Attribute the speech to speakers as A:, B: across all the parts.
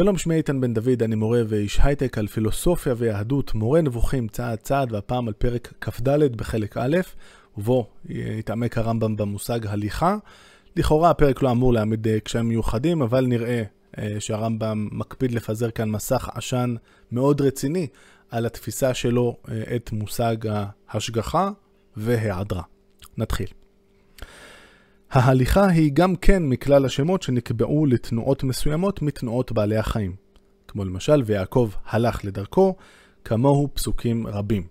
A: שלום, שמי איתן בן דוד, אני מורה ואיש הייטק על פילוסופיה ויהדות, מורה נבוכים צעד צעד, והפעם על פרק כ"ד בחלק א', ובו יתעמק הרמב"ם במושג הליכה. לכאורה הפרק לא אמור להעמיד אה, קשיים מיוחדים, אבל נראה אה, שהרמב"ם מקפיד לפזר כאן מסך עשן מאוד רציני על התפיסה שלו אה, את מושג ההשגחה והיעדרה. נתחיל. ההליכה היא גם כן מכלל השמות שנקבעו לתנועות מסוימות מתנועות בעלי החיים. כמו למשל, ויעקב הלך לדרכו, כמוהו פסוקים רבים.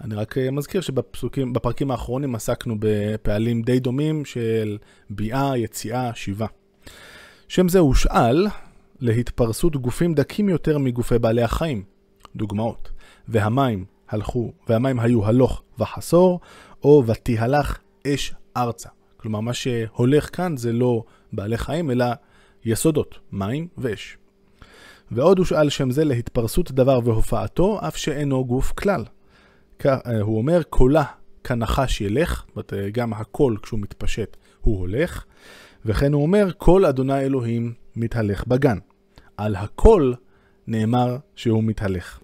A: אני רק אה, מזכיר שבפרקים האחרונים עסקנו בפעלים די דומים של ביאה, יציאה, שיבה. שם זה הושאל להתפרסות גופים דקים יותר מגופי בעלי החיים. דוגמאות, והמים הלכו, והמים היו הלוך וחסור, או ותהלך אש ארצה. כלומר, מה שהולך כאן זה לא בעלי חיים, אלא יסודות, מים ואש. ועוד הושאל שם זה להתפרסות דבר והופעתו, אף שאינו גוף כלל. אה, הוא אומר, קולה כנחש ילך, זאת אומרת, גם הקול כשהוא מתפשט הוא הולך, וכן הוא אומר, כל אדוני אלוהים מתהלך בגן. על הקול נאמר שהוא מתהלך.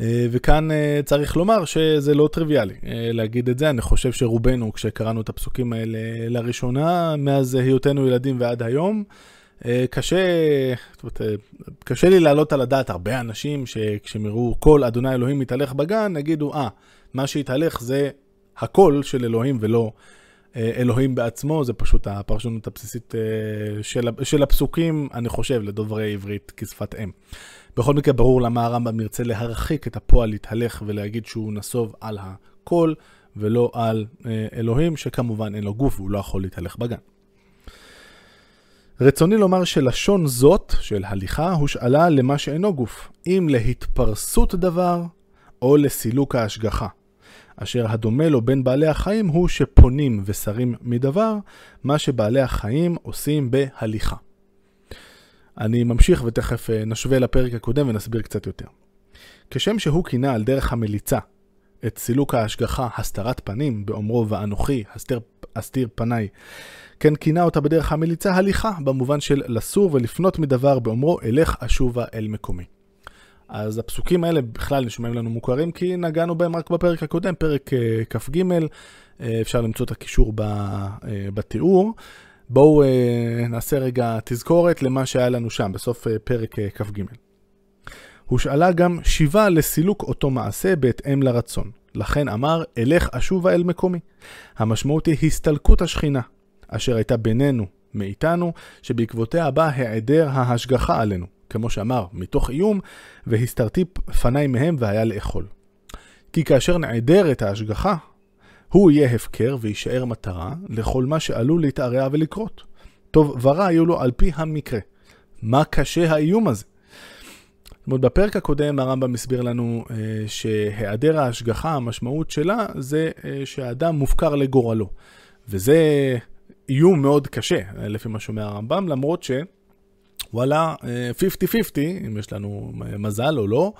A: אה, וכאן אה, צריך לומר שזה לא טריוויאלי אה, להגיד את זה. אני חושב שרובנו, כשקראנו את הפסוקים האלה לראשונה, מאז היותנו ילדים ועד היום, קשה, קשה לי להעלות על הדעת הרבה אנשים שכשהם יראו כל אדוני אלוהים מתהלך בגן, יגידו, אה, מה שהתהלך זה הקול של אלוהים ולא אלוהים בעצמו, זה פשוט הפרשנות הבסיסית של, של הפסוקים, אני חושב, לדוברי עברית כשפת אם. בכל מקרה, ברור למה הרמב"ם ירצה להרחיק את הפועל להתהלך ולהגיד שהוא נסוב על הכל, ולא על אה, אלוהים, שכמובן אין לו גוף והוא לא יכול להתהלך בגן. רצוני לומר שלשון זאת, של הליכה, הושאלה למה שאינו גוף, אם להתפרסות דבר או לסילוק ההשגחה. אשר הדומה לו בין בעלי החיים הוא שפונים ושרים מדבר, מה שבעלי החיים עושים בהליכה. אני ממשיך ותכף אה, נשווה לפרק הקודם ונסביר קצת יותר. כשם שהוא כינה על דרך המליצה את סילוק ההשגחה הסתרת פנים, באומרו ואנוכי הסתר, הסתיר פניי, כן כינה אותה בדרך המליצה הליכה, במובן של לסור ולפנות מדבר, באומרו אלך אשובה אל מקומי. אז הפסוקים האלה בכלל נשמעים לנו מוכרים כי נגענו בהם רק בפרק הקודם, פרק uh, כ"ג, uh, אפשר למצוא את הקישור uh, בתיאור. בואו אה, נעשה רגע תזכורת למה שהיה לנו שם, בסוף אה, פרק אה, כ"ג. הושאלה גם שיבה לסילוק אותו מעשה בהתאם לרצון. לכן אמר, אלך אשובה אל מקומי. המשמעות היא הסתלקות השכינה, אשר הייתה בינינו, מאיתנו, שבעקבותיה בא היעדר ההשגחה עלינו. כמו שאמר, מתוך איום, והסתרתי פניי מהם והיה לאכול. כי כאשר נעדרת ההשגחה, הוא יהיה הפקר ויישאר מטרה לכל מה שעלול להתערע ולקרות. טוב ורע יהיו לו על פי המקרה. מה קשה האיום הזה? זאת אומרת, בפרק הקודם הרמב"ם הסביר לנו אה, שהיעדר ההשגחה, המשמעות שלה זה אה, שהאדם מופקר לגורלו. וזה איום מאוד קשה, אה, לפי מה שאומר הרמב"ם, למרות ש... וואלה, 50-50, אה, אם יש לנו מזל או לא,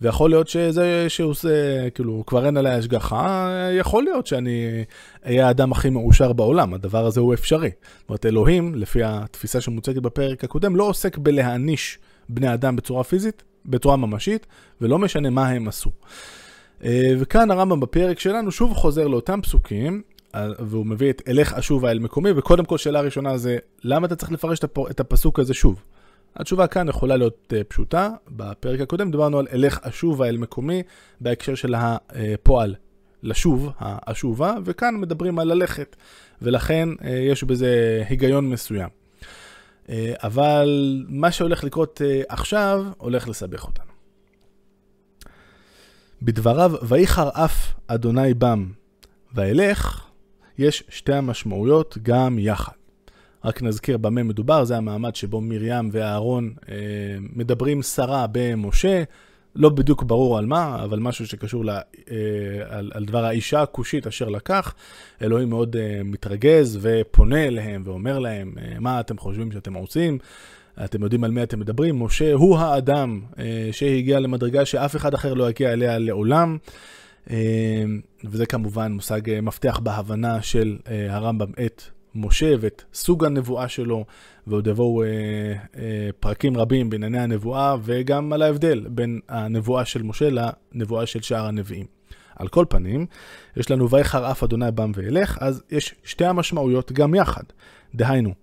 A: ויכול להיות שזה שהוא עושה, כאילו, כבר אין עליי השגחה, יכול להיות שאני אהיה האדם הכי מאושר בעולם, הדבר הזה הוא אפשרי. זאת אומרת, אלוהים, לפי התפיסה שמוצגת בפרק הקודם, לא עוסק בלהעניש בני אדם בצורה פיזית, בצורה ממשית, ולא משנה מה הם עשו. אה, וכאן הרמב"ם בפרק שלנו שוב חוזר לאותם פסוקים, אה, והוא מביא את אלך אשובה אל מקומי, וקודם כל שאלה ראשונה זה, למה אתה צריך לפרש את הפסוק הזה שוב? התשובה כאן יכולה להיות uh, פשוטה. בפרק הקודם דיברנו על אלך אשובה אל מקומי בהקשר של הפועל לשוב, האשובה, וכאן מדברים על ללכת, ולכן יש בזה היגיון מסוים. אבל מה שהולך לקרות עכשיו הולך לסבך אותנו. בדבריו, ויחר אף אדוני בם ואלך, יש שתי המשמעויות גם יחד. רק נזכיר במה מדובר, זה המעמד שבו מרים ואהרון אה, מדברים שרה במשה, לא בדיוק ברור על מה, אבל משהו שקשור לה, אה, על, על דבר האישה הכושית אשר לקח. אלוהים מאוד אה, מתרגז ופונה אליהם ואומר להם, אה, מה אתם חושבים שאתם עושים? אתם יודעים על מי אתם מדברים? משה הוא האדם אה, שהגיע למדרגה שאף אחד אחר לא יגיע אליה לעולם. אה, וזה כמובן מושג אה, מפתח בהבנה של אה, הרמב"ם את משה ואת סוג הנבואה שלו, ועוד יבואו אה, אה, פרקים רבים בענייני הנבואה, וגם על ההבדל בין הנבואה של משה לנבואה של שאר הנביאים. על כל פנים, יש לנו ויחר אף אדוני בם ואלך, אז יש שתי המשמעויות גם יחד. דהיינו,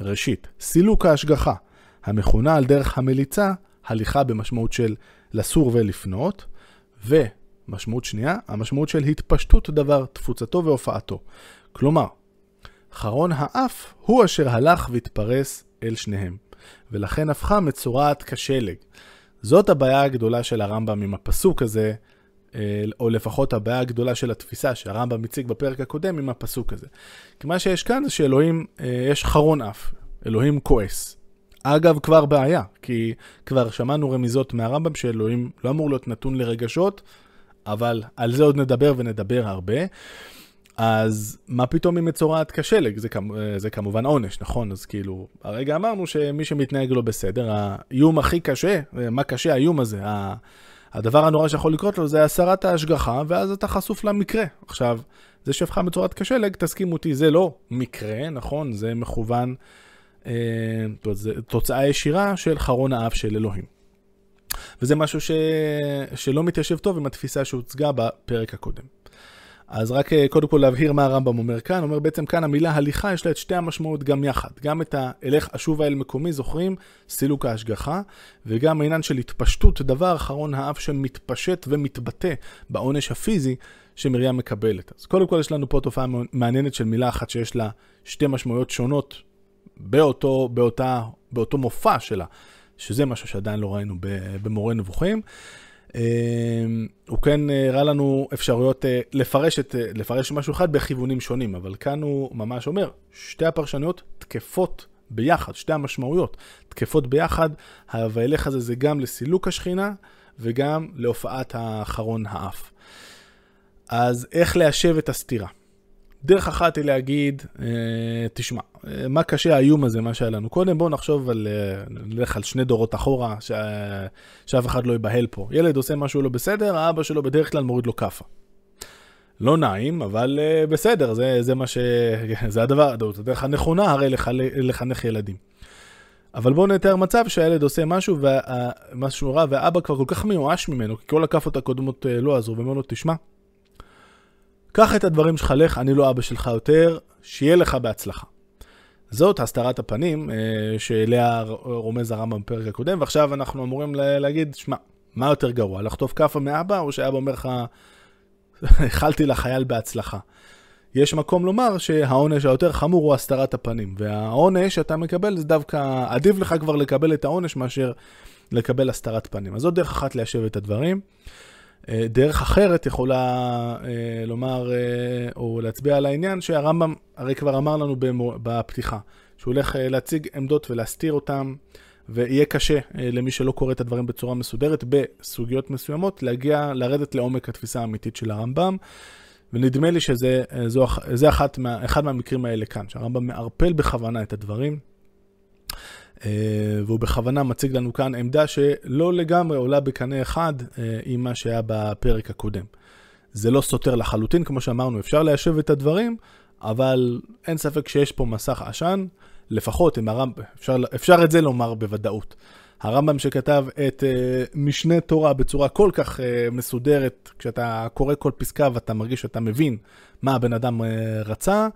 A: ראשית, סילוק ההשגחה, המכונה על דרך המליצה, הליכה במשמעות של לסור ולפנות, ומשמעות שנייה, המשמעות של התפשטות דבר, תפוצתו והופעתו. כלומר, חרון האף הוא אשר הלך והתפרס אל שניהם, ולכן הפכה מצורעת כשלג. זאת הבעיה הגדולה של הרמב"ם עם הפסוק הזה, או לפחות הבעיה הגדולה של התפיסה שהרמב"ם הציג בפרק הקודם עם הפסוק הזה. כי מה שיש כאן זה שאלוהים, אה, יש חרון אף, אלוהים כועס. אגב, כבר בעיה, כי כבר שמענו רמיזות מהרמב"ם שאלוהים לא אמור להיות נתון לרגשות, אבל על זה עוד נדבר ונדבר הרבה. אז מה פתאום היא מצורעת כשלג? זה, זה כמובן עונש, נכון? אז כאילו, הרגע אמרנו שמי שמתנהג לא בסדר, האיום הכי קשה, מה קשה האיום הזה? הדבר הנורא שיכול לקרות לו זה הסרת ההשגחה, ואז אתה חשוף למקרה. עכשיו, זה שהפכה בצורת כשלג, תסכימו אותי, זה לא מקרה, נכון? זה מכוון, אה, זה תוצאה ישירה של חרון האף של אלוהים. וזה משהו ש... שלא מתיישב טוב עם התפיסה שהוצגה בפרק הקודם. אז רק אה, קודם כל להבהיר מה הרמב"ם אומר כאן, אומר בעצם כאן המילה הליכה יש לה את שתי המשמעות גם יחד. גם את ה"אלך אשובה אל מקומי", זוכרים? סילוק ההשגחה, וגם העניין של התפשטות דבר אחרון האף שמתפשט ומתבטא בעונש הפיזי שמרים מקבלת. אז קודם כל יש לנו פה תופעה מעניינת של מילה אחת שיש לה שתי משמעויות שונות באותו, באותה, באותו מופע שלה, שזה משהו שעדיין לא ראינו במורה נבוכים. אמ, הוא כן אה, הראה לנו אפשרויות אה, לפרש, את, אה, לפרש משהו אחד בכיוונים שונים, אבל כאן הוא ממש אומר, שתי הפרשנויות תקפות ביחד, שתי המשמעויות תקפות ביחד, ה"ואלך" הזה זה גם לסילוק השכינה וגם להופעת האחרון האף. אז איך ליישב את הסתירה? דרך אחת היא להגיד, אה, תשמע, אה, מה קשה האיום הזה, מה שהיה לנו קודם, בואו נחשוב על, אה, נלך על שני דורות אחורה, ש... שאף אחד לא ייבהל פה. ילד עושה משהו לא בסדר, האבא שלו בדרך כלל מוריד לו כאפה. לא נעים, אבל בסדר, זה, זה מה ש... זה הדבר, זאת הדרך הנכונה הרי לח... לחנך ילדים. אבל בואו נתאר מצב שהילד עושה משהו, וה... משהו רע, והאבא כבר כל כך מיואש ממנו, כי כל הכאפות הקודמות לא עזרו, ואומר לו, תשמע, קח את הדברים שלך, לך, אני לא אבא שלך יותר, שיהיה לך בהצלחה. זאת הסתרת הפנים אה, שאליה רומז הרמב"ם בפרק הקודם, ועכשיו אנחנו אמורים להגיד, שמע, מה יותר גרוע, לחטוף כאפה מאבא, או שאבא אומר לך, איחלתי לחייל בהצלחה. יש מקום לומר שהעונש היותר חמור הוא הסתרת הפנים, והעונש שאתה מקבל זה דווקא, עדיף לך כבר לקבל את העונש מאשר לקבל הסתרת פנים. אז זאת דרך אחת ליישב את הדברים. אה, דרך אחרת יכולה אה, לומר, אה, או להצביע על העניין שהרמב"ם הרי כבר אמר לנו בפתיחה, שהוא הולך להציג עמדות ולהסתיר אותן, ויהיה קשה למי שלא קורא את הדברים בצורה מסודרת בסוגיות מסוימות, להגיע, לרדת לעומק התפיסה האמיתית של הרמב"ם. ונדמה לי שזה זו, זה אחת מה, אחד מהמקרים האלה כאן, שהרמב"ם מערפל בכוונה את הדברים. אה, והוא בכוונה מציג לנו כאן עמדה שלא לגמרי עולה בקנה אחד אה, עם מה שהיה בפרק הקודם. זה לא סותר לחלוטין, כמו שאמרנו, אפשר ליישב את הדברים, אבל אין ספק שיש פה מסך עשן, לפחות עם הרמב"ם, אפשר, אפשר את זה לומר בוודאות. הרמב"ם שכתב את uh, משנה תורה בצורה כל כך מסודרת, כשאתה קורא כל פסקה ואתה מרגיש שאתה מבין מה הבן אדם רצה,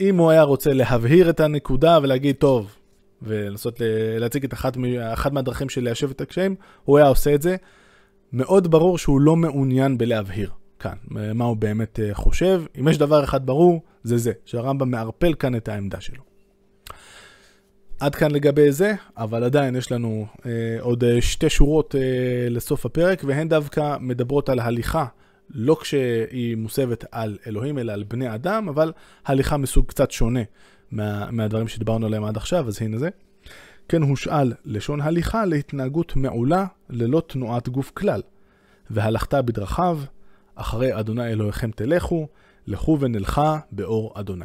A: אם הוא היה רוצה להבהיר את הנקודה ולהגיד, טוב, ולנסות להציג את אחת, אחת מהדרכים של ליישב את הקשיים, הוא היה עושה את זה. מאוד ברור שהוא לא מעוניין בלהבהיר כאן מה הוא באמת אה, חושב. אם יש דבר אחד ברור, זה זה, שהרמב"ם מערפל כאן את העמדה שלו. עד כאן לגבי זה, אבל עדיין יש לנו אה, עוד אה, שתי שורות אה, לסוף הפרק, והן דווקא מדברות על הליכה, לא כשהיא מוסבת על אלוהים, אלא על בני אדם, אבל הליכה מסוג קצת שונה מה, מהדברים שדיברנו עליהם עד עכשיו, אז הנה זה. כן הושאל לשון הליכה להתנהגות מעולה ללא תנועת גוף כלל. והלכת בדרכיו, אחרי אדוני אלוהיכם תלכו, לכו ונלכה באור אדוני.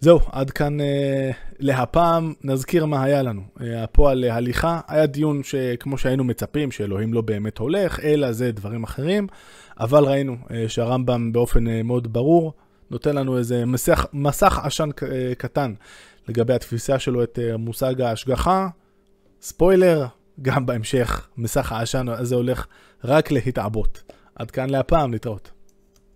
A: זהו, עד כאן אה, להפעם נזכיר מה היה לנו. אה, הפועל להליכה, היה דיון שכמו שהיינו מצפים, שאלוהים לא באמת הולך, אלא זה דברים אחרים, אבל ראינו אה, שהרמב"ם באופן אה, מאוד ברור נותן לנו איזה מסך, מסך עשן קטן לגבי התפיסה שלו את מושג ההשגחה. ספוילר, גם בהמשך מסך העשן הזה הולך רק להתעבות. עד כאן להפעם, להתראות.